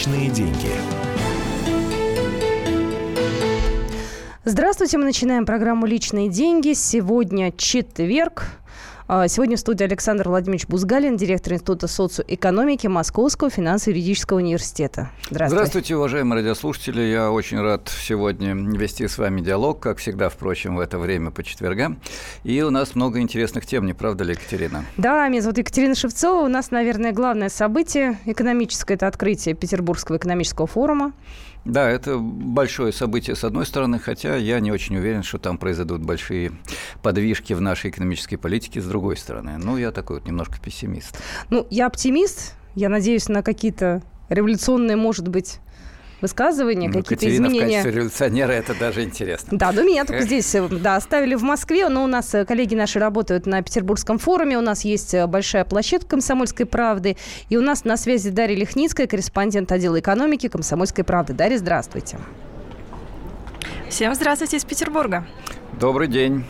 Личные деньги. Здравствуйте, мы начинаем программу «Личные деньги». Сегодня четверг, Сегодня в студии Александр Владимирович Бузгалин, директор Института социоэкономики Московского финансово-юридического университета. Здравствуйте. Здравствуйте, уважаемые радиослушатели. Я очень рад сегодня вести с вами диалог, как всегда, впрочем, в это время по четвергам. И у нас много интересных тем, не правда ли, Екатерина? Да, меня зовут Екатерина Шевцова. У нас, наверное, главное событие экономическое – это открытие Петербургского экономического форума. Да, это большое событие с одной стороны, хотя я не очень уверен, что там произойдут большие подвижки в нашей экономической политике с другой стороны. Ну, я такой вот немножко пессимист. Ну, я оптимист. Я надеюсь на какие-то революционные, может быть, высказывания, ну, какие-то Катерина изменения. в качестве революционера это даже интересно. Да, ну меня только здесь э, да, оставили в Москве, но у нас э, коллеги наши работают на Петербургском форуме, у нас есть э, большая площадка «Комсомольской правды», и у нас на связи Дарья Лихницкая, корреспондент отдела экономики «Комсомольской правды». Дарья, здравствуйте. Всем здравствуйте из Петербурга. Добрый день.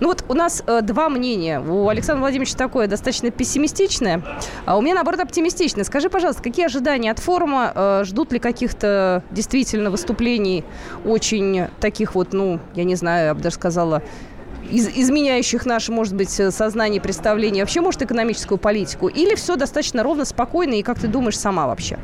Ну вот у нас э, два мнения. У Александра Владимировича такое достаточно пессимистичное, а у меня, наоборот, оптимистичное. Скажи, пожалуйста, какие ожидания от форума? Э, ждут ли каких-то действительно выступлений очень таких вот, ну, я не знаю, я бы даже сказала, из, изменяющих наше, может быть, сознание, представление, вообще, может, экономическую политику? Или все достаточно ровно, спокойно, и как ты думаешь сама вообще?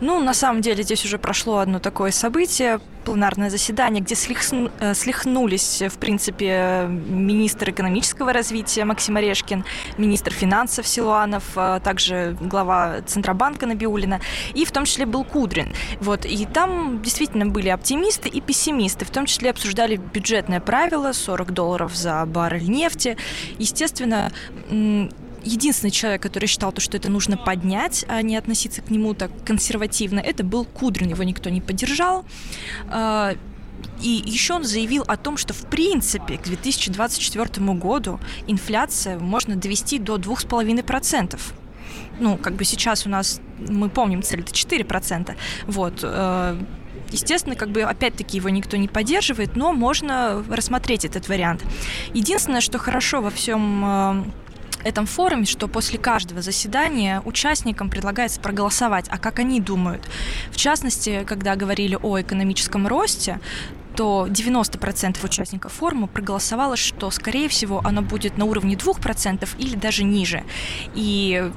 Ну, на самом деле, здесь уже прошло одно такое событие, пленарное заседание, где слихну, э, слихнулись, в принципе, министр экономического развития Максим Орешкин, министр финансов Силуанов, а также глава Центробанка Набиулина, и в том числе был Кудрин. Вот, и там действительно были оптимисты и пессимисты, в том числе обсуждали бюджетное правило 40 долларов за баррель нефти. Естественно, единственный человек, который считал, то, что это нужно поднять, а не относиться к нему так консервативно, это был Кудрин. Его никто не поддержал. А, и еще он заявил о том, что в принципе к 2024 году инфляция можно довести до 2,5%. Ну, как бы сейчас у нас, мы помним, цель это 4%. Вот. Э, естественно, как бы опять-таки его никто не поддерживает, но можно рассмотреть этот вариант. Единственное, что хорошо во всем э, этом форуме, что после каждого заседания участникам предлагается проголосовать, а как они думают. В частности, когда говорили о экономическом росте, то 90% участников форума проголосовало, что, скорее всего, оно будет на уровне 2% или даже ниже. И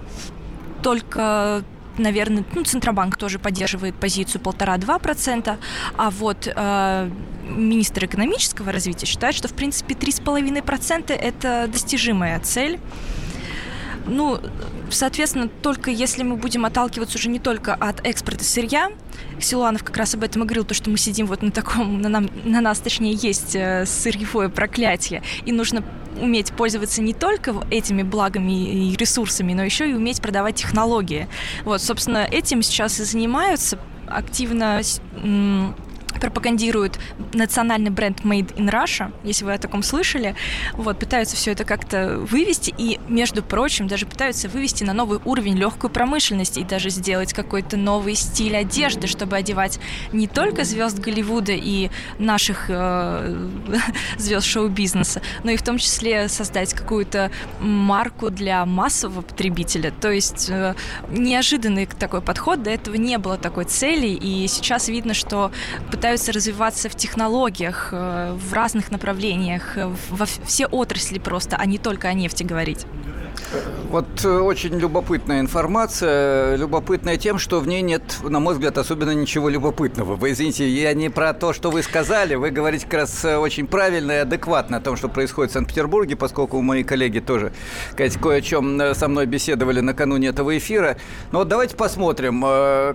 только наверное, ну, Центробанк тоже поддерживает позицию 1,5-2%, а вот э, министр экономического развития считает, что, в принципе, 3,5% это достижимая цель. Ну, соответственно, только если мы будем отталкиваться уже не только от экспорта сырья, Силуанов как раз об этом и говорил, то, что мы сидим вот на таком, на, нам, на нас, точнее, есть э, сырьевое проклятие, и нужно уметь пользоваться не только этими благами и ресурсами, но еще и уметь продавать технологии. Вот, собственно, этим сейчас и занимаются активно пропагандируют национальный бренд Made in Russia, если вы о таком слышали. Вот, пытаются все это как-то вывести и, между прочим, даже пытаются вывести на новый уровень легкую промышленность и даже сделать какой-то новый стиль одежды, чтобы одевать не только звезд Голливуда и наших э, звезд шоу-бизнеса, но и в том числе создать какую-то марку для массового потребителя. То есть э, неожиданный такой подход, до этого не было такой цели, и сейчас видно, что пытаются развиваться в технологиях, э, в разных направлениях, э, во все отрасли просто, а не только о нефти говорить. Вот э, очень любопытная информация, любопытная тем, что в ней нет, на мой взгляд, особенно ничего любопытного. Вы извините, я не про то, что вы сказали, вы говорите как раз э, очень правильно и адекватно о том, что происходит в Санкт-Петербурге, поскольку мои коллеги тоже кое о чем э, со мной беседовали накануне этого эфира. Но вот давайте посмотрим,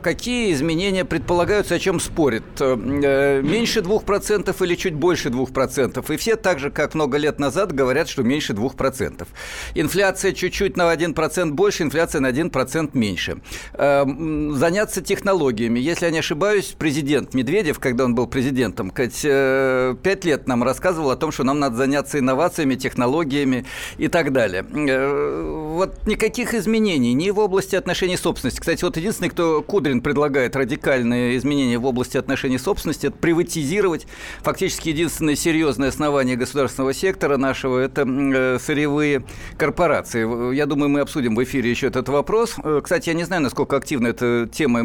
какие изменения предполагаются, о чем спорят. Меньше 2% или чуть больше 2%. И все так же, как много лет назад, говорят, что меньше 2%. Инфляция чуть-чуть на 1% больше, инфляция на 1% меньше. Эм, заняться технологиями. Если я не ошибаюсь, президент Медведев, когда он был президентом, 5 э, лет нам рассказывал о том, что нам надо заняться инновациями, технологиями и так далее. Э, вот никаких изменений ни в области отношений собственности. Кстати, вот единственный, кто Кудрин предлагает радикальные изменения в области отношений собственности, это приватизировать. Фактически единственное серьезное основание государственного сектора нашего – это э, сырьевые корпорации. Я думаю, мы обсудим в эфире еще этот вопрос. Э, кстати, я не знаю, насколько активно эта тема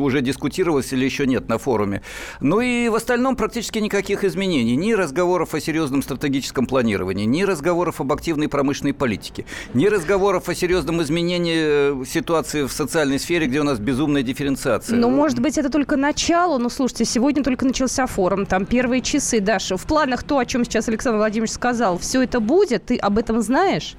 уже дискутировалась или еще нет на форуме. Ну и в остальном практически никаких изменений. Ни разговоров о серьезном стратегическом планировании, ни разговоров об активной промышленной политике, ни разговоров о серьезном изменении э, ситуации в социальной сфере, где у нас безумная дифференциация. Ну, может быть, это только начало. Ну, слушайте, сегодня только начался форум. Там первые часы, Даша. В планах то, о чем сейчас Александр Владимирович сказал, все это будет? Ты об этом знаешь?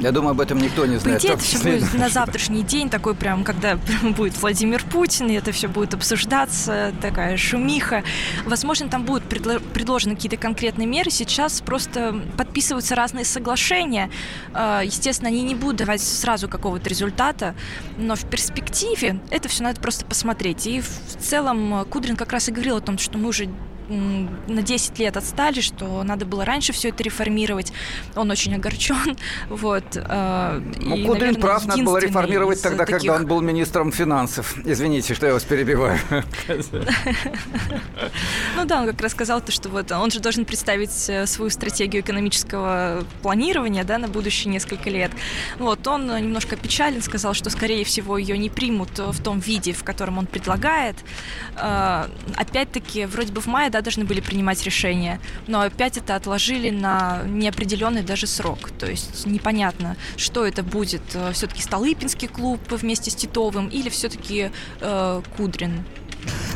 Я думаю, об этом никто не знает. По идее, это все будет на завтрашний день, такой прям, когда будет Владимир Путин, и это все будет обсуждаться, такая шумиха. Возможно, там будут предложены какие-то конкретные меры. Сейчас просто подписываются разные соглашения. А, естественно, они не будут давать сразу какого-то результата, но в перспективе это все надо просто посмотреть. И в целом Кудрин как раз и говорил о том, что мы уже на 10 лет отстали, что надо было раньше все это реформировать. Он очень огорчен. Вот. Э, ну, и, Кудрин наверное, прав, надо было реформировать тогда, таких... когда он был министром финансов. Извините, что я вас перебиваю. Ну да, он как раз сказал, то, что вот он же должен представить э, свою стратегию экономического планирования да, на будущие несколько лет. Вот, он немножко печален, сказал, что, скорее всего, ее не примут в том виде, в котором он предлагает. Э, опять-таки, вроде бы в мае да, должны были принимать решение, но опять это отложили на неопределенный даже срок. То есть непонятно, что это будет. Э, все-таки Столыпинский клуб вместе с Титовым или все-таки э, Кудрин.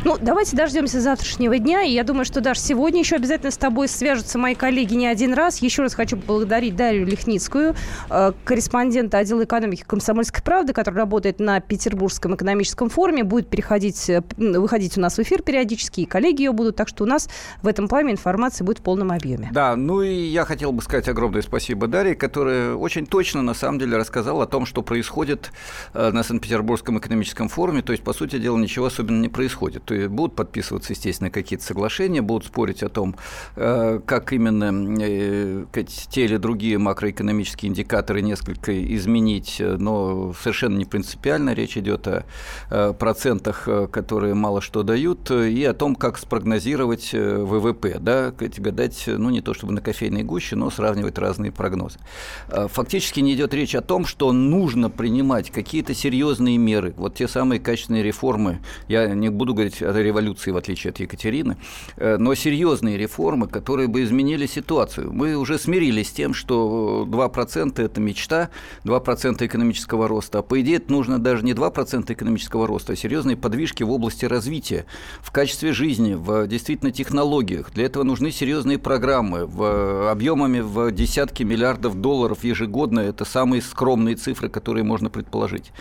Ну, давайте дождемся завтрашнего дня. И я думаю, что даже сегодня еще обязательно с тобой свяжутся мои коллеги не один раз. Еще раз хочу поблагодарить Дарью Лихницкую, э, корреспондента отдела экономики «Комсомольской правды», который работает на Петербургском экономическом форуме. Будет переходить, э, выходить у нас в эфир периодически, и коллеги ее будут. Так что у нас в этом плане информация будет в полном объеме. Да, ну и я хотел бы сказать огромное спасибо Дарье, которая очень точно, на самом деле, рассказала о том, что происходит э, на Санкт-Петербургском экономическом форуме. То есть, по сути дела, ничего особенного не происходит будут подписываться, естественно, какие-то соглашения, будут спорить о том, э, как именно э, те или другие макроэкономические индикаторы несколько изменить, но совершенно не принципиально. Речь идет о э, процентах, которые мало что дают, и о том, как спрогнозировать ВВП, да, гадать, ну, не то чтобы на кофейной гуще, но сравнивать разные прогнозы. Фактически не идет речь о том, что нужно принимать какие-то серьезные меры, вот те самые качественные реформы, я не буду говорить революции, в отличие от Екатерины, э, но серьезные реформы, которые бы изменили ситуацию. Мы уже смирились с тем, что 2% – это мечта, 2% экономического роста. А по идее, это нужно даже не 2% экономического роста, а серьезные подвижки в области развития, в качестве жизни, в действительно технологиях. Для этого нужны серьезные программы в объемами в десятки миллиардов долларов ежегодно. Это самые скромные цифры, которые можно предположить.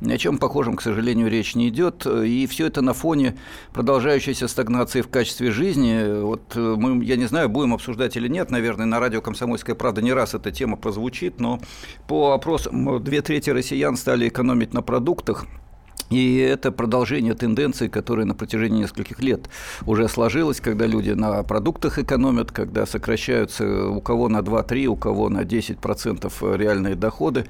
Ни о чем похожем, к сожалению, речь не идет. И все это на фоне продолжающейся стагнации в качестве жизни. Вот э, мы, я не знаю, будем обсуждать или нет, наверное, на радио «Комсомольская правда» не раз эта тема прозвучит, но по опросам две трети россиян стали экономить на продуктах. И это продолжение тенденции, которая на протяжении нескольких лет уже сложилась, когда люди на продуктах экономят, когда сокращаются у кого на 2-3, у кого на 10% реальные доходы.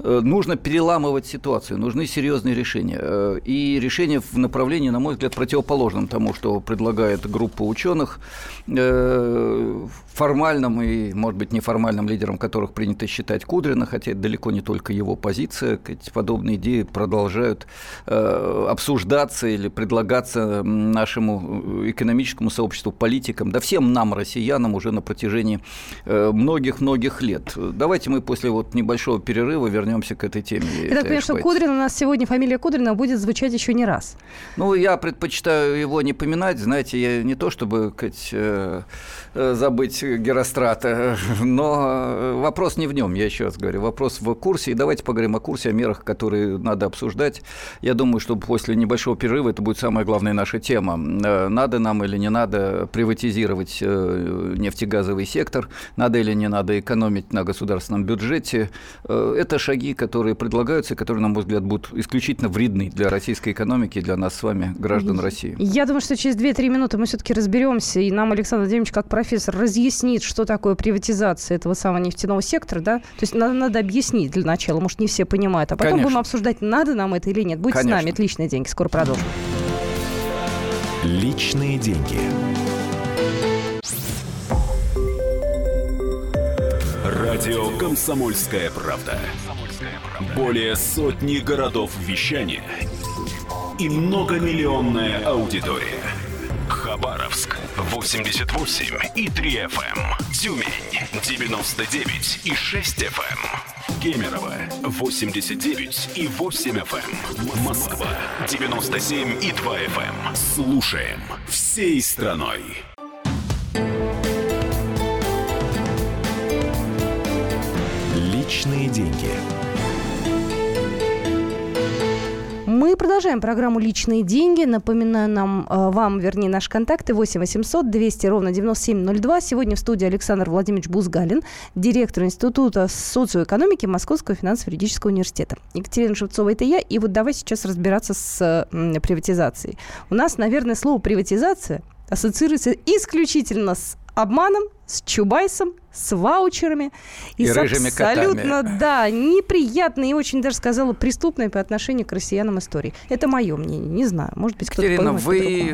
Э, нужно переламывать ситуацию, нужны серьезные решения. Э, и решения в направлении, на мой взгляд, противоположном тому, что предлагает группа ученых, э, формальным и, может быть, неформальным лидером которых принято считать Кудрина, хотя это далеко не только его позиция. Подобные идеи продолжают обсуждаться или предлагаться нашему экономическому сообществу, политикам, да всем нам, россиянам, уже на протяжении э, многих-многих лет. Давайте мы после вот небольшого перерыва вернемся к этой теме. Я так понимаю, что Кудрин у нас сегодня, фамилия Кудрина будет звучать еще не раз. Ну, я предпочитаю его не поминать. Знаете, я не то чтобы сказать, э, забыть Герострата, но вопрос не в нем, я еще раз говорю. Вопрос в курсе. И давайте поговорим о курсе, о мерах, которые надо обсуждать. Я думаю, что после небольшого перерыва это будет самая главная наша тема. Э, надо нам или не надо приватизировать э, нефтегазовый сектор, надо или не надо экономить на государственном бюджете. Э, это шаги, которые предлагаются, которые, на мой взгляд, будут исключительно вредны для российской экономики и для нас с вами, граждан России. Я думаю, что через 2-3 минуты мы все-таки разберемся, и нам Александр Владимирович, как профессор, разъяснит, что такое приватизация этого самого нефтяного сектора. Да? То есть надо, надо объяснить для начала, может, не все понимают, а потом Конечно. будем обсуждать, надо нам это или нет. Будьте Конечно нами. Это личные деньги. Скоро продолжим. Личные деньги. Радио «Комсомольская правда». Более сотни городов вещания и многомиллионная аудитория. Хабаровск 88 и 3 FM. Тюмень 99 и 6 FM. Кемерово 89 и 8 FM. Москва 97 и 2 FM. Слушаем всей страной. Личные деньги. Мы продолжаем программу «Личные деньги». Напоминаю нам, э, вам, вернее, наши контакты 8 800 200 ровно 9702. Сегодня в студии Александр Владимирович Бузгалин, директор Института социоэкономики Московского финансово-юридического университета. Екатерина Шевцова – это я. И вот давай сейчас разбираться с приватизацией. У нас, наверное, слово «приватизация» ассоциируется исключительно с обманом, с Чубайсом, с ваучерами и, и с абсолютно, котами. да, неприятной и очень даже сказала преступной по отношению к россиянам истории. Это мое мнение, не знаю, может быть, кто-то Екатерина, вы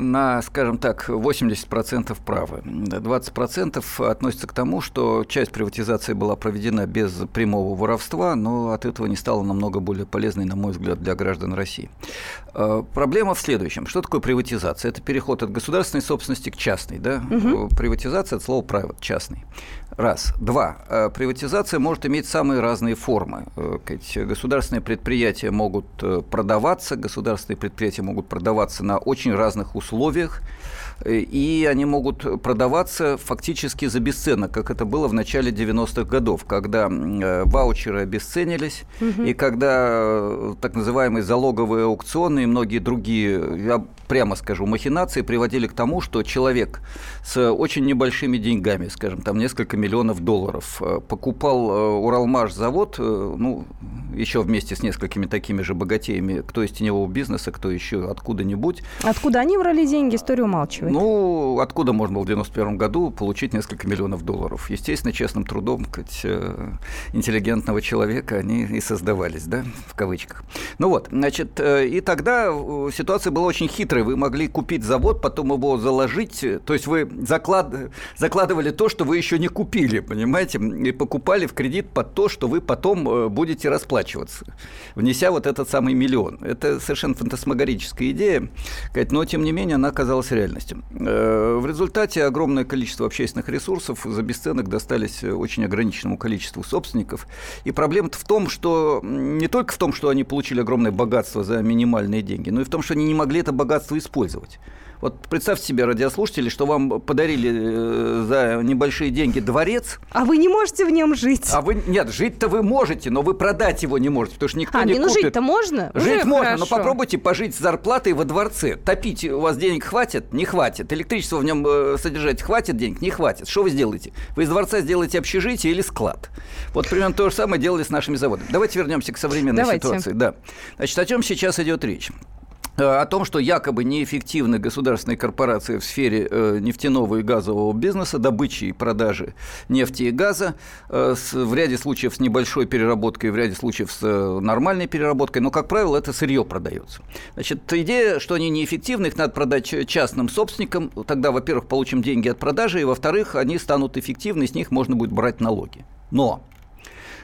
на, скажем так, 80% правы. 20% относится к тому, что часть приватизации была проведена без прямого воровства, но от этого не стало намного более полезной, на мой взгляд, для граждан России. Э, проблема в следующем. Что такое приватизация? Это переход от государственной собственности к частной. Да? Угу. Приватизация – это слово private, частный. Раз. Два. Э, приватизация может иметь самые разные формы. Э, государственные предприятия могут э, продаваться, государственные предприятия могут продаваться на очень разных условиях и они могут продаваться фактически за бесценок, как это было в начале 90-х годов, когда ваучеры обесценились, угу. и когда так называемые залоговые аукционы и многие другие, прямо скажу, махинации приводили к тому, что человек с очень небольшими деньгами, скажем, там несколько миллионов долларов, э, покупал Уралмаш завод, ну, еще вместе с несколькими такими же богатеями, кто из теневого бизнеса, кто еще откуда-нибудь. Откуда они брали деньги, историю умалчивает? Ну, откуда можно было в 91 году получить несколько миллионов долларов? Естественно, честным трудом сказать, э, интеллигентного человека они и создавались, да, в кавычках. Ну вот, значит, э, и тогда э, ситуация была очень хитрой. Вы могли купить завод, потом его заложить, то есть вы заклад... закладывали то, что вы еще не купили, понимаете, и покупали в кредит под то, что вы потом будете расплачиваться, внеся вот этот самый миллион. Это совершенно фантасмагорическая идея, но тем не менее она оказалась реальностью. Э, в результате огромное количество общественных ресурсов за бесценок достались очень ограниченному количеству собственников. И проблема-то в том, что не только в том, что они получили огромное богатство за минимальные деньги, но и в том, что они не могли это богатство использовать. Вот представьте себе, радиослушатели, что вам подарили э, за небольшие деньги дворец. А вы не можете в нем жить. А вы нет, жить-то вы можете, но вы продать его не можете, потому что никто а, не, не ну купит. жить-то можно? Жить Уже можно, хорошо. но попробуйте пожить с зарплатой во дворце. Топить у вас денег хватит? Не хватит. Электричество в нем э, содержать хватит денег? Не хватит. Что вы сделаете? Вы из дворца сделаете общежитие или склад. Вот примерно то же самое делали с нашими заводами. Давайте вернемся к современной Давайте. ситуации. Да. Значит, о чем сейчас идет речь? Э, о том, что якобы неэффективны государственные корпорации в сфере э, нефтяного и газового бизнеса, добычи и продажи нефти и газа, э, в ряде случаев с небольшой переработкой, в ряде случаев с нормальной переработкой, но, как правило, это сырье продается. Значит, идея, что они неэффективны, их надо продать частным собственникам, тогда, во-первых, получим деньги от продажи, и, во-вторых, они станут эффективны, с них можно будет брать налоги. Но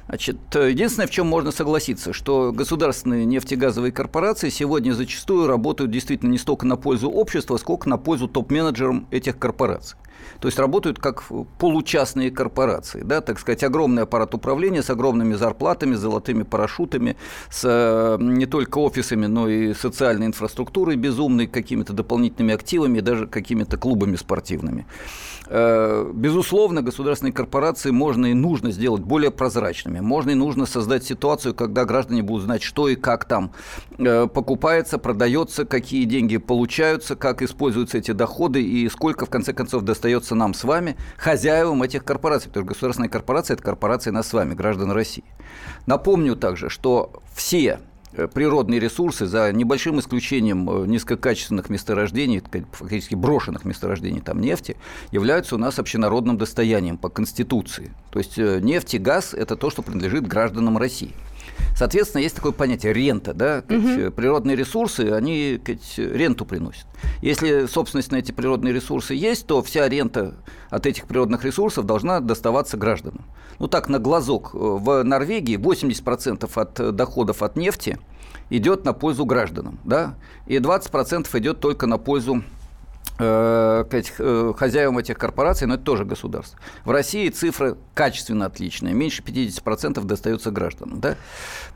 Значит, единственное, в чем можно согласиться, что государственные нефтегазовые корпорации сегодня зачастую работают действительно не столько на пользу общества, сколько на пользу топ-менеджерам этих корпораций. То есть работают как получастные корпорации, да, так сказать, огромный аппарат управления с огромными зарплатами, с золотыми парашютами, с э, не только офисами, но и социальной инфраструктурой безумной, какими-то дополнительными активами, даже какими-то клубами спортивными. Э, безусловно, государственные корпорации можно и нужно сделать более прозрачными. Можно и нужно создать ситуацию, когда граждане будут знать, что и как там э, покупается, продается, какие деньги получаются, как используются эти доходы и сколько, в конце концов, достается нам с вами, хозяевам этих корпораций. Потому что государственная корпорация – это корпорация нас с вами, граждан России. Напомню также, что все Э, природные ресурсы, за небольшим исключением э, низкокачественных месторождений, фактически брошенных месторождений там нефти, являются у нас общенародным достоянием по Конституции. То есть э, нефть и газ – это то, что принадлежит гражданам России. Соответственно, есть такое понятие рента, да, угу. природные ресурсы, они ренту приносят. Если собственность на эти природные ресурсы есть, то вся рента от этих природных ресурсов должна доставаться гражданам. Ну так, на глазок, в Норвегии 80% от доходов от нефти идет на пользу гражданам, да, и 20% идет только на пользу Э, э, хозяевам этих корпораций, но это тоже государство. В России цифра качественно отличная, меньше 50% достается гражданам. Да?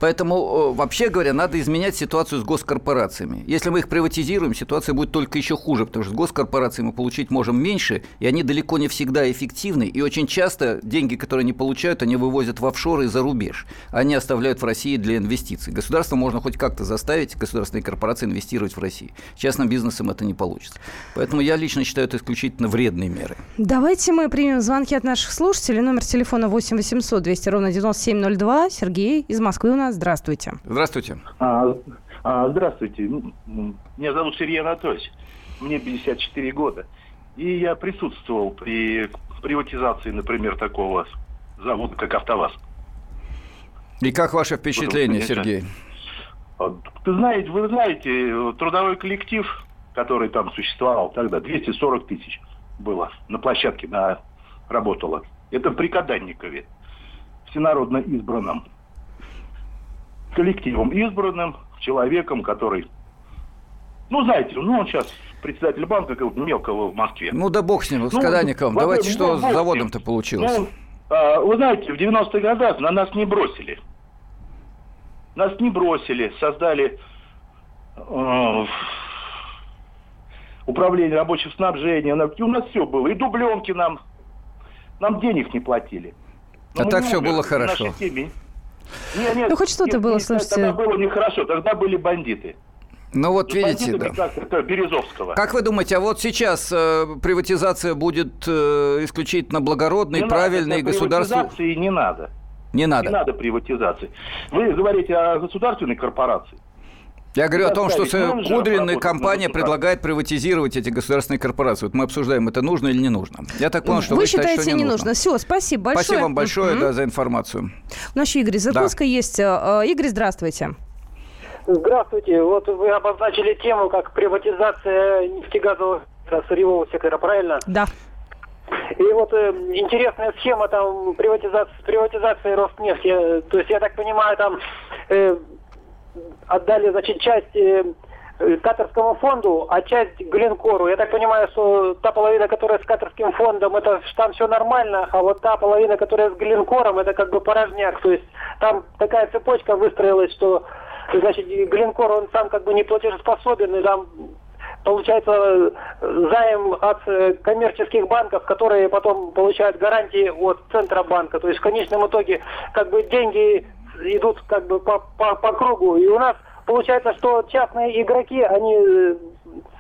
Поэтому, вообще говоря, надо изменять ситуацию с госкорпорациями. Если мы их приватизируем, ситуация будет только еще хуже, потому что с госкорпораций мы получить можем меньше, и они далеко не всегда эффективны, и очень часто деньги, которые они получают, они вывозят в офшоры и за рубеж. Они оставляют в России для инвестиций. Государство можно хоть как-то заставить государственные корпорации инвестировать в Россию. Частным бизнесом это не получится. Поэтому я лично считаю это исключительно вредные меры. Давайте мы примем звонки от наших слушателей. Номер телефона 8 800 200 ровно 9702. Сергей из Москвы у нас. Здравствуйте. Здравствуйте. А, а, здравствуйте. Меня зовут Сергей Анатольевич. Мне 54 года. И я присутствовал при приватизации, например, такого завода, как «АвтоВАЗ». И как ваше впечатление, Сергей? Ты знаете, вы знаете, трудовой коллектив который там существовал тогда, 240 тысяч было на площадке на, работало. Это при Каданникове, всенародно избранном коллективом избранным, человеком, который, ну, знаете, ну, он сейчас председатель банка какого-то мелкого в Москве. Ну, да бог с ним, с ну, Каданниковым. Давайте, ну, что с заводом-то получилось? Ну, а, вы знаете, в 90-х годах на нас не бросили. Нас не бросили, создали э, управление рабочим снабжением. И у нас все было. И дубленки нам. Нам денег не платили. Но а так все было хорошо. Нет, нет, ну, хоть что-то было, слушайте. Тогда было нехорошо, тогда были бандиты. Ну вот и видите, да. Как, Березовского. Как вы думаете, а вот сейчас э, приватизация будет э, исключительно благородной, не правильной, надо, государству... Приватизации не надо. Не надо. Не надо приватизации. Вы говорите о государственной корпорации. Я говорю о том, что Кудрин компания предлагает приватизировать эти государственные корпорации. Вот мы обсуждаем, это нужно или не нужно. Я так понял, что вы, вы считаете, считаете, что не, не нужно. нужно. Все, спасибо большое. Спасибо вам большое mm-hmm. да, за информацию. У нас еще Игорь из Иркутска да. есть. Э, Игорь, здравствуйте. Здравствуйте. Вот вы обозначили тему, как приватизация нефтегазового сырьевого сектора, правильно? Да. И вот э, интересная схема там приватизации, приватизации Роснефти. То есть, я так понимаю, там э, отдали, значит, часть э, Катарскому фонду, а часть Глинкору. Я так понимаю, что та половина, которая с Катарским фондом, это там все нормально, а вот та половина, которая с Глинкором, это как бы порожняк. То есть там такая цепочка выстроилась, что значит, Глинкор, он сам как бы не платежеспособен, и там получается займ от э, коммерческих банков, которые потом получают гарантии от Центробанка. То есть в конечном итоге как бы деньги идут как бы по, по, по кругу. И у нас получается, что частные игроки, они э,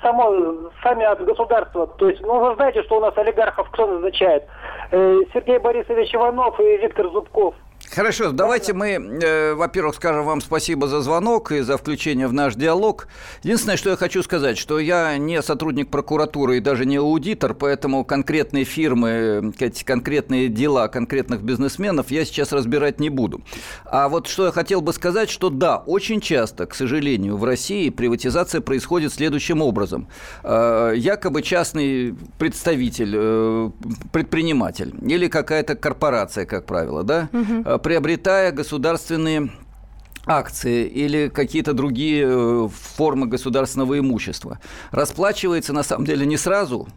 само, сами от государства. То есть, ну, вы знаете, что у нас олигархов кто назначает? Э, Сергей Борисович Иванов и Виктор Зубков. Хорошо, давайте мы, э, во-первых, скажем вам спасибо за звонок и за включение в наш диалог. Единственное, что я хочу сказать, что я не сотрудник прокуратуры и даже не аудитор, поэтому конкретные фирмы, конкретные дела конкретных бизнесменов я сейчас разбирать не буду. А вот что я хотел бы сказать, что да, очень часто, к сожалению, в России приватизация происходит следующим образом. Э, якобы частный представитель, э, предприниматель или какая-то корпорация, как правило, да, угу Э, приобретая государственные акции или какие-то другие э, формы государственного имущества, расплачивается на самом деле не сразу,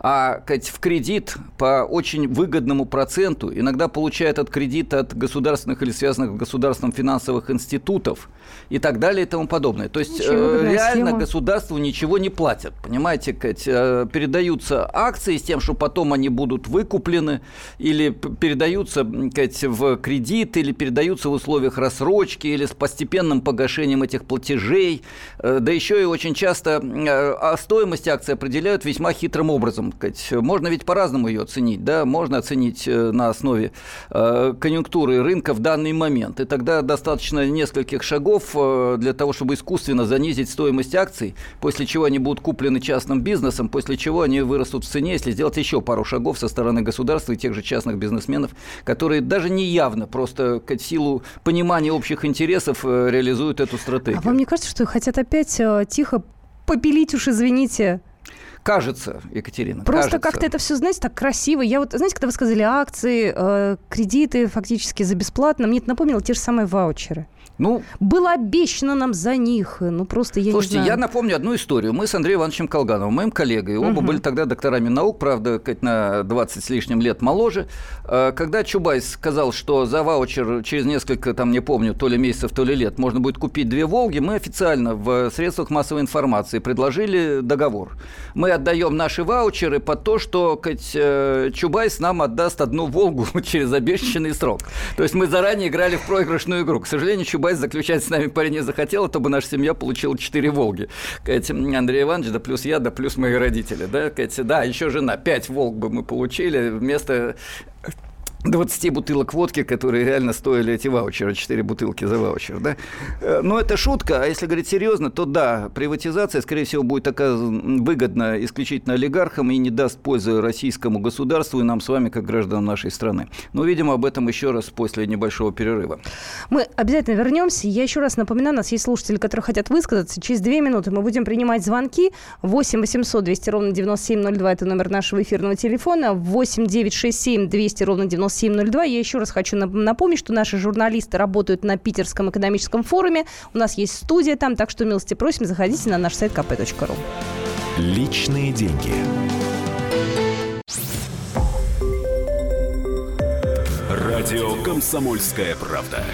а в кредит по очень выгодному проценту, иногда получает от кредита от государственных или связанных с государством финансовых институтов и так далее и тому подобное. То есть э, реально схема. государству ничего не платят, понимаете, Кать? Э, передаются акции с тем, что потом они будут выкуплены или передаются Кать, в кредит, или передаются в условиях рассрочки, или с постепенным погашением этих платежей. Э, да еще и очень часто стоимость акций определяют весьма хитрым образом Можно ведь по-разному ее оценить. Да? Можно оценить э, на основе э, конъюнктуры рынка в данный момент. И тогда достаточно нескольких шагов э, для того, чтобы искусственно занизить стоимость акций, после чего они будут куплены частным бизнесом, после чего они вырастут в цене, если сделать еще пару шагов со стороны государства и тех же частных бизнесменов, которые даже не явно, просто в силу понимания общих интересов реализуют эту стратегию. А вам не кажется, что хотят опять тихо попилить уж, извините, Кажется, Екатерина. Просто как-то это все, знаете, так красиво. Я вот, знаете, когда вы сказали акции, э, кредиты фактически за бесплатно, мне это напомнило те же самые ваучеры. Ну, было обещано нам за них. Ну, просто я Слушайте, не знаю. я напомню одну историю. Мы с Андреем Ивановичем Колгановым, моим коллегой, оба угу. были тогда докторами наук, правда, на 20 с лишним лет моложе. Э, когда Чубайс сказал, что за ваучер через несколько, там, не помню, то ли месяцев, то ли лет можно будет купить две «Волги», мы официально в средствах массовой информации предложили договор. Мы отдаем наши ваучеры под то, что э, Чубайс нам отдаст одну «Волгу» через обещанный срок. То есть мы заранее играли в проигрышную игру. К сожалению, Чубайс Чубайс заключать с нами пари не захотела, то бы наша семья получила 4 «Волги». Катя, Андрей Иванович, да плюс я, да плюс мои родители. Да, Катя, да, еще жена. 5 «Волг» бы мы получили вместо 20 бутылок водки, которые реально стоили эти ваучеры, 4 бутылки за ваучер, да? Э, но это шутка, а если говорить серьезно, то да, приватизация, скорее всего, будет такая выгодна исключительно олигархам и не даст пользы российскому государству и нам с вами, как гражданам нашей страны. Но увидим об этом еще раз после небольшого перерыва. Мы обязательно вернемся. Я еще раз напоминаю, у нас есть слушатели, которые хотят высказаться. Через две минуты мы будем принимать звонки. 8 800 200 ровно 9702 – это номер нашего эфирного телефона. 8 967 200 ровно 97 9702. Я еще раз хочу напомнить, что наши журналисты работают на Питерском экономическом форуме. У нас есть студия там, так что милости просим, заходите на наш сайт kp.ru. Личные деньги. Радио «Комсомольская правда».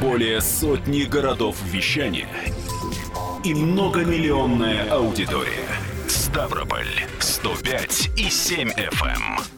Более сотни городов вещания и многомиллионная аудитория. Ставрополь 105 и 7 FM.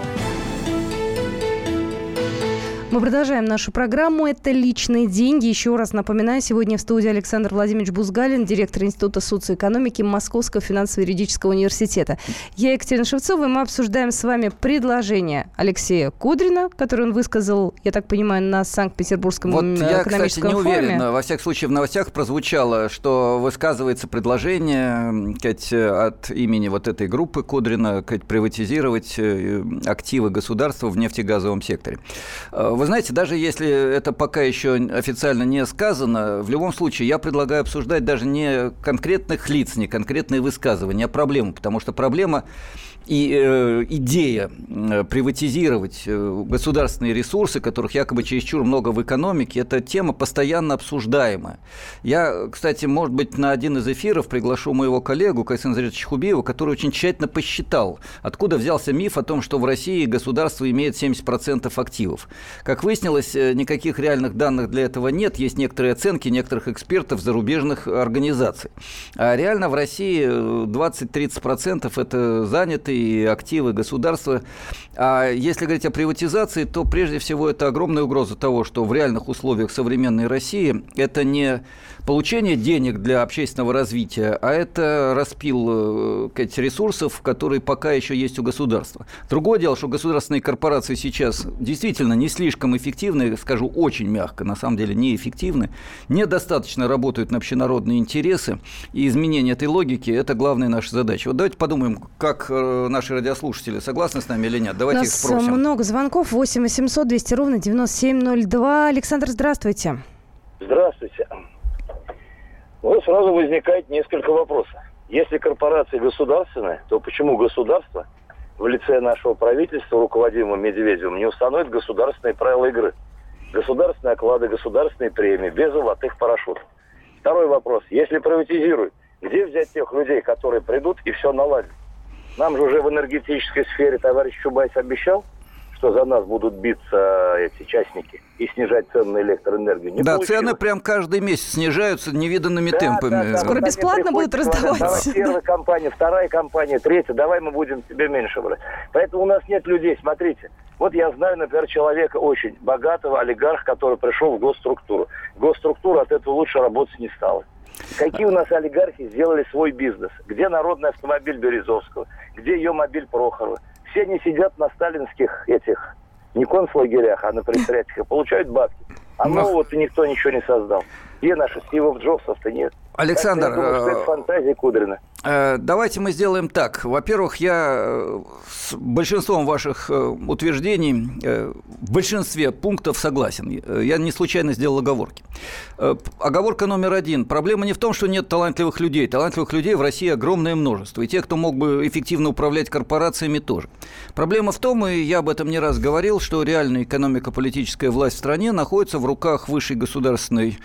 Мы продолжаем нашу программу. Это «Личные деньги». Еще раз напоминаю, сегодня в студии Александр Владимирович Бузгалин, директор Института социоэкономики Московского финансово-юридического университета. Я Екатерина Шевцова, и мы обсуждаем с вами предложение Алексея Кудрина, которое он высказал, я так понимаю, на Санкт-Петербургском вот я, кстати, не форуме. уверен. Во всяком случае, в новостях прозвучало, что высказывается предложение сказать, от имени вот этой группы Кудрина сказать, приватизировать э, активы государства в нефтегазовом секторе. Вы знаете, даже если это пока еще официально не сказано, в любом случае я предлагаю обсуждать даже не конкретных лиц, не конкретные высказывания, а проблему, потому что проблема и э, идея э, приватизировать э, государственные ресурсы, которых якобы чересчур много в экономике, это тема постоянно обсуждаемая. Я, кстати, может быть, на один из эфиров приглашу моего коллегу Кайсен Заревича Хубиева, который очень тщательно посчитал, откуда взялся миф о том, что в России государство имеет 70% активов. Как выяснилось, э, никаких реальных данных для этого нет, есть некоторые оценки некоторых экспертов зарубежных организаций. А реально в России 20-30% э, это заняты и активы государства. А если говорить о приватизации, то прежде всего это огромная угроза того, что в реальных условиях современной России это не получение денег для общественного развития, а это распил сказать, э, ресурсов, которые пока еще есть у государства. Другое дело, что государственные корпорации сейчас действительно не слишком эффективны, скажу очень мягко, на самом деле неэффективны, недостаточно работают на общенародные интересы, и изменение этой логики – это главная наша задача. Вот давайте подумаем, как э, наши радиослушатели согласны с нами или нет. Давайте их спросим. много звонков. 8 800 200 ровно 9702. Александр, здравствуйте. Здравствуйте. Вот сразу возникает несколько вопросов. Если корпорация государственная, то почему государство в лице нашего правительства, руководимого Медведевым, не установит государственные правила игры? Государственные оклады, государственные премии, без золотых парашютов. Второй вопрос. Если приватизируют, где взять тех людей, которые придут и все наладят? Нам же уже в энергетической сфере товарищ Чубайс обещал, что за нас будут биться эти частники и снижать цены на электроэнергию. Не да, получилось. цены прям каждый месяц снижаются невиданными Да, темпами. да, да. Скоро бесплатно будут говорят, раздавать. Давай первая компания, вторая компания, третья, давай мы будем тебе меньше брать. Поэтому у нас нет людей. Смотрите, вот я знаю, например, человека очень богатого, олигарха, который пришел в госструктуру. Госструктура от этого лучше работать не стала. Какие у нас олигархи сделали свой бизнес? Где народный автомобиль Березовского? Где ее мобиль Прохорова? Все они сидят на сталинских этих, не концлагерях, а на предприятиях, и получают бабки. А Ну, нового-то никто ничего не создал. Где наши Стивов Джобсов-то нет? Александр, думаю, э, это фантазия Кудрина. Э, Давайте мы сделаем так. Во-первых, я э, с большинством ваших утверждений, в большинстве пунктов согласен. Я не случайно сделал оговорки. Оговорка номер один. Проблема не в том, что нет талантливых людей. Талантливых людей в России огромное множество. И те, кто мог бы эффективно управлять корпорациями, тоже. Проблема в том, и я об этом не раз говорил, что реальная экономико-политическая власть в стране находится в руках высшей государственной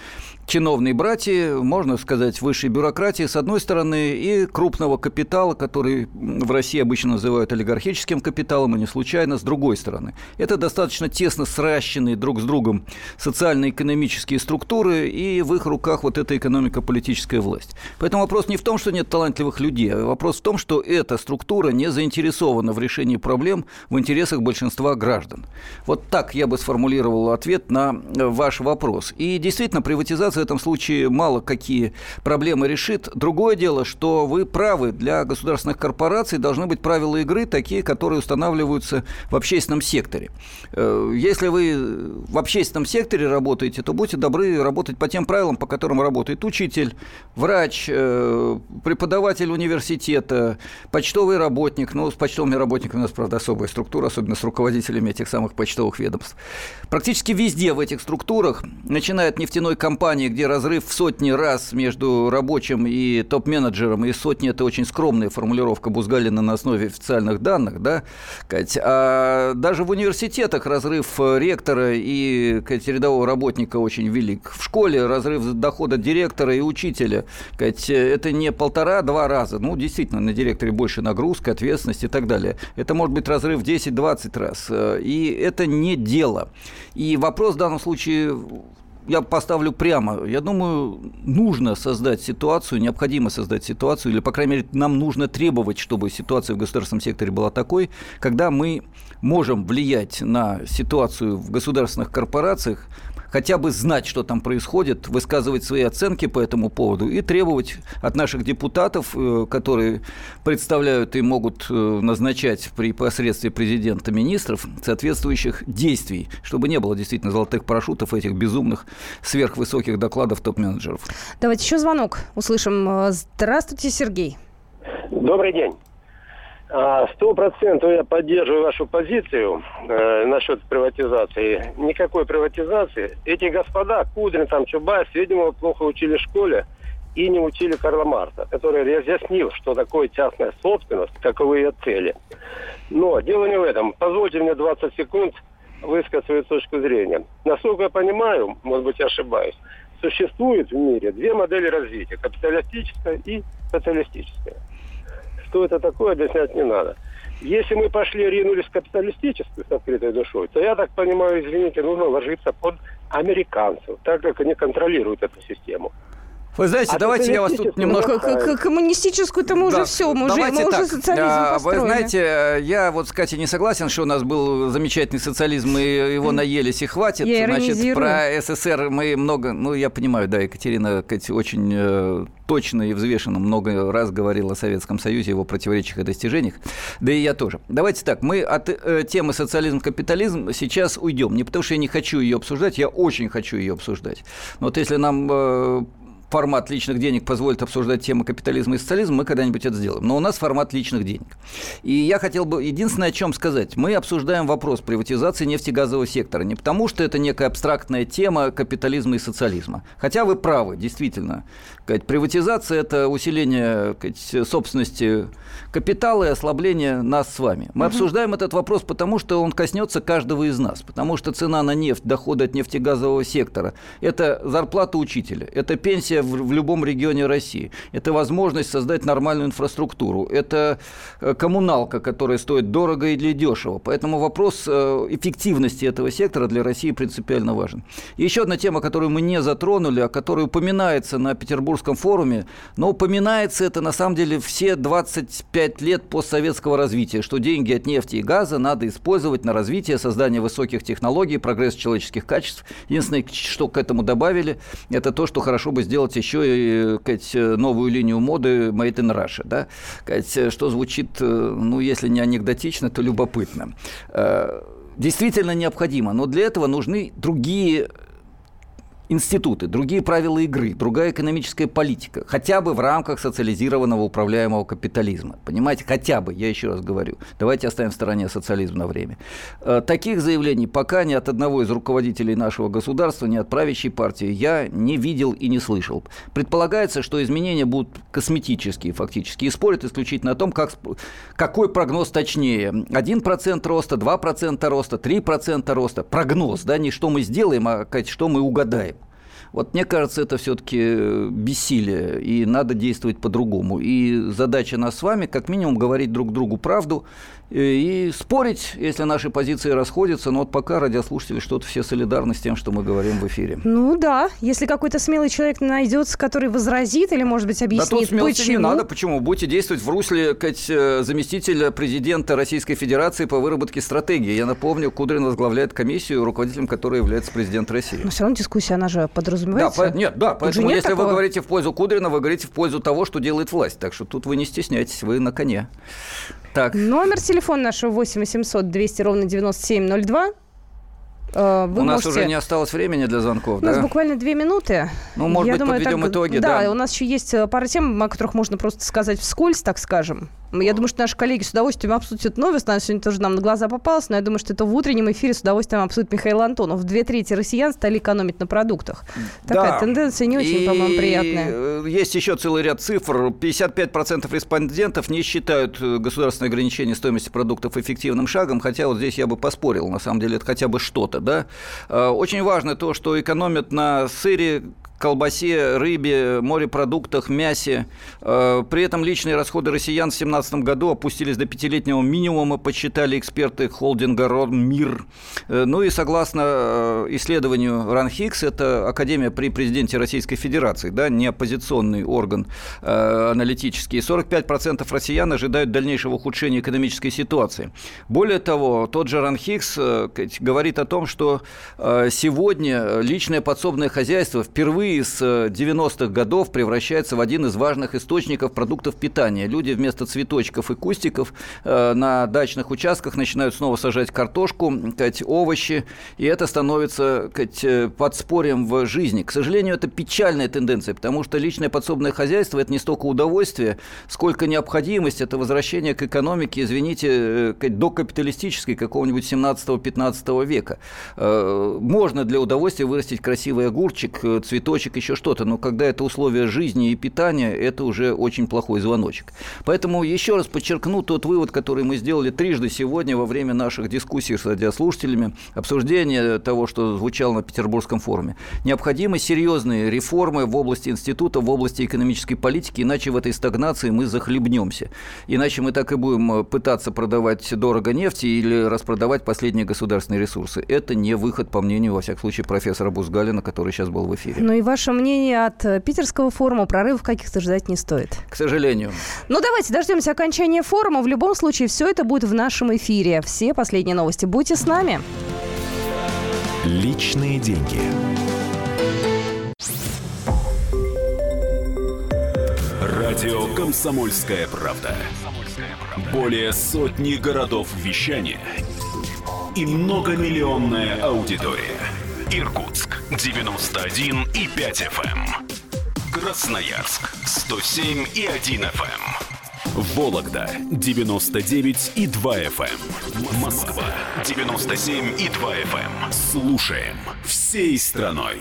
чиновной братьи, можно сказать, высшей бюрократии, с одной стороны, и крупного капитала, который в России обычно называют олигархическим капиталом, и не случайно, с другой стороны. Это достаточно тесно сращенные друг с другом социально-экономические структуры, и в их руках вот эта экономико-политическая власть. Поэтому вопрос не в том, что нет талантливых людей, а вопрос в том, что эта структура не заинтересована в решении проблем в интересах большинства граждан. Вот так я бы сформулировал ответ на э, ваш вопрос. И действительно, приватизация в этом случае мало какие проблемы решит. Другое дело, что вы правы, для государственных корпораций должны быть правила игры такие, которые устанавливаются в общественном секторе. Э, Если вы в общественном секторе работаете, то будьте добры работать по тем правилам, по которым работает учитель, врач, э, преподаватель университета, почтовый работник. Ну, с почтовыми работниками у нас, правда, особая структура, особенно с руководителями этих самых почтовых ведомств. Практически везде в этих структурах, начиная от нефтяной компании, где разрыв в сотни раз между рабочим и топ-менеджером, и сотни – это очень скромная формулировка Бузгалина на основе официальных данных, да, Кать, а даже в университетах разрыв э, ректора и Кать, рядового работника очень велик. В школе разрыв дохода директора и учителя, Кать, э, это не полтора-два раза, ну, действительно, на директоре больше нагрузка, ответственность и так далее. Это может быть разрыв 10-20 раз, э, и это не дело. И вопрос в данном случае я поставлю прямо. Я думаю, нужно создать ситуацию, необходимо создать ситуацию, или, по крайней мере, нам нужно требовать, чтобы ситуация в государственном секторе была такой, когда мы можем влиять на ситуацию в государственных корпорациях, хотя бы знать, что там происходит, высказывать свои оценки по этому поводу и требовать от наших депутатов, э, которые представляют и могут э, назначать при посредстве президента министров соответствующих действий, чтобы не было действительно золотых парашютов этих безумных сверхвысоких докладов топ-менеджеров. Давайте еще звонок услышим. Э, Здравствуйте, Сергей. Добрый день. А, Сто процентов я поддерживаю вашу позицию э, насчет приватизации. Никакой приватизации. Эти господа, Кудрин, там, Чубайс, видимо, плохо учили в школе и не учили Карла Марта, который разъяснил, что такое частная собственность, каковы ее цели. Но дело не в этом. Позвольте мне 20 секунд высказать свою точку зрения. Насколько я понимаю, может быть, я ошибаюсь, существует в мире две модели развития. Капиталистическая и социалистическая. Что это такое, объяснять не надо. Если мы пошли, ринулись в капиталистическую с открытой душой, то, я так понимаю, извините, нужно ложиться под американцев, так как они контролируют эту систему. Вы знаете, А давайте я вас тут немножко... К- Коммунистическую-то мы уже Да, все, мы уже, мы уже социализм А, Вы построили. знаете, э, я вот с Катей не согласен, что у нас был замечательный социализм, и его наелись и хватит. Я Значит, про СССР мы много... Ну, я понимаю, да, Екатерина Катя, очень э, точно и взвешенно много раз говорила о Советском Союзе, его противоречиях и достижениях. Да и я тоже. Давайте так, мы от э, темы социализм-капитализм сейчас уйдем. Не потому, что я не хочу ее обсуждать, я очень хочу ее обсуждать. Но вот если нам... э, формат личных денег позволит обсуждать темы капитализма и социализма, мы когда-нибудь это сделаем. Но у нас формат личных денег. И я хотел бы единственное о чем сказать. Мы обсуждаем вопрос приватизации нефтегазового сектора. Не потому, что это некая абстрактная тема капитализма и социализма. Хотя вы правы, действительно. Приватизация – это усиление собственности капитала и ослабление нас с вами. Мы обсуждаем этот вопрос потому, что он коснется каждого из нас. Потому что цена на нефть, доходы от нефтегазового сектора – это зарплата учителя, это пенсия в, в любом регионе России. Это возможность создать нормальную инфраструктуру. Это э, коммуналка, которая стоит дорого или дешево. Поэтому вопрос э, эффективности этого сектора для России принципиально важен. И еще одна тема, которую мы не затронули, а которая упоминается на Петербургском форуме, но упоминается это на самом деле все 25 лет постсоветского развития, что деньги от нефти и газа надо использовать на развитие, создание высоких технологий, прогресс человеческих качеств. Единственное, что к этому добавили, это то, что хорошо бы сделать еще и сказать, новую линию моды Made in Russia. Да? Сказать, что звучит, э, ну, если не анекдотично, то любопытно. Э, действительно необходимо, но для этого нужны другие институты, другие правила игры, другая экономическая политика, хотя бы в рамках социализированного управляемого капитализма. Понимаете, хотя бы, я еще раз говорю, давайте оставим в стороне социализм на время. Э, таких заявлений пока ни от одного из руководителей нашего государства, ни от правящей партии я не видел и не слышал. Предполагается, что изменения будут косметические фактически, и спорят исключительно о том, как, какой прогноз точнее. 1% роста, 2% роста, 3% роста. Прогноз, да, не что мы сделаем, а что мы угадаем. Вот мне кажется, это все-таки э, бессилие, и надо действовать по-другому. И задача нас с вами, как минимум, говорить друг другу правду, и спорить, если наши позиции расходятся. Но вот пока радиослушатели что-то все солидарны с тем, что мы говорим в эфире. Ну да, если какой-то смелый человек найдется, который возразит или, может быть, объяснит, да тут почему. не надо. Почему? Будете действовать в русле как э, заместителя президента Российской Федерации по выработке стратегии. Я напомню, Кудрин возглавляет комиссию, руководителем которой является президент России. Но все равно дискуссия, она же подразумевается. Да, по, нет, да, поэтому нет если такого... вы говорите в пользу Кудрина, вы говорите в пользу того, что делает власть. Так что тут вы не стесняйтесь, вы на коне. Так. Номер телефона нашего 8 800 200 ровно 9702. Э, вы у нас можете... уже не осталось времени для звонков, У да? нас буквально две минуты. Ну, может Я быть, думаю, подведем так... итоги, да. Да, у нас еще есть э, пара тем, о которых можно просто сказать вскользь, так скажем. Я думаю, что наши коллеги с удовольствием обсудят эту новость. Она сегодня тоже нам на глаза попалась, но я думаю, что это в утреннем эфире с удовольствием обсудит Михаил Антонов. Две трети россиян стали экономить на продуктах. Такая да. тенденция не очень, по-моему, приятная. Э, есть еще целый ряд цифр. 55% респондентов не считают э, государственное ограничение стоимости продуктов эффективным шагом, хотя вот здесь я бы поспорил. На самом деле это хотя бы что-то. Да? Э, очень важно то, что экономят на сыре, колбасе, рыбе, морепродуктах, мясе. Э, при этом личные расходы россиян в 2017 году опустились до пятилетнего минимума, подсчитали эксперты холдинга «Мир». Э, ну и согласно э, исследованию РАНХИКС, это Академия при президенте Российской Федерации, да, не оппозиционный орган аналитический, 45% россиян ожидают дальнейшего ухудшения экономической ситуации. Более того, тот же РАНХИКС говорит о том, что сегодня личное подсобное хозяйство впервые впервые с 90-х э, годов превращается в один из важных источников продуктов питания. Люди вместо цветочков и кустиков э, на дачных участках начинают снова сажать картошку, кать, овощи, и это становится кать, э, подспорьем в жизни. К сожалению, это печальная тенденция, потому что личное подсобное хозяйство – это не столько удовольствие, сколько необходимость, это возвращение к экономике, извините, кать, до капиталистической какого-нибудь 17-15 века. Можно для удовольствия вырастить красивый огурчик, цветочек, звоночек, еще что-то, но когда это условия жизни и питания, это уже очень плохой звоночек. Поэтому еще раз подчеркну тот вывод, который мы сделали трижды сегодня во время наших дискуссий с радиослушателями, обсуждения того, что звучало на Петербургском форуме. Необходимы серьезные реформы в области института, в области экономической политики, иначе в этой стагнации мы захлебнемся. Иначе мы так и будем пытаться продавать дорого нефти или распродавать последние государственные ресурсы. Это не выход, по мнению, во всяком случае, профессора Бузгалина, который сейчас был в эфире. Ну и ваше мнение от э, питерского форума прорывов каких-то ждать не стоит? К сожалению. Ну, давайте дождемся окончания форума. В любом случае, все это будет в нашем эфире. Все последние новости. Будьте с нами. Личные деньги. Радио «Комсомольская правда». Более сотни городов вещания и многомиллионная аудитория. Иркутск 91 и 5 FM. Эм. Красноярск 107 и 1 FM. Эм. Вологда 99 и 2 FM. Эм. Москва 97 и 2 FM. Слушаем всей страной.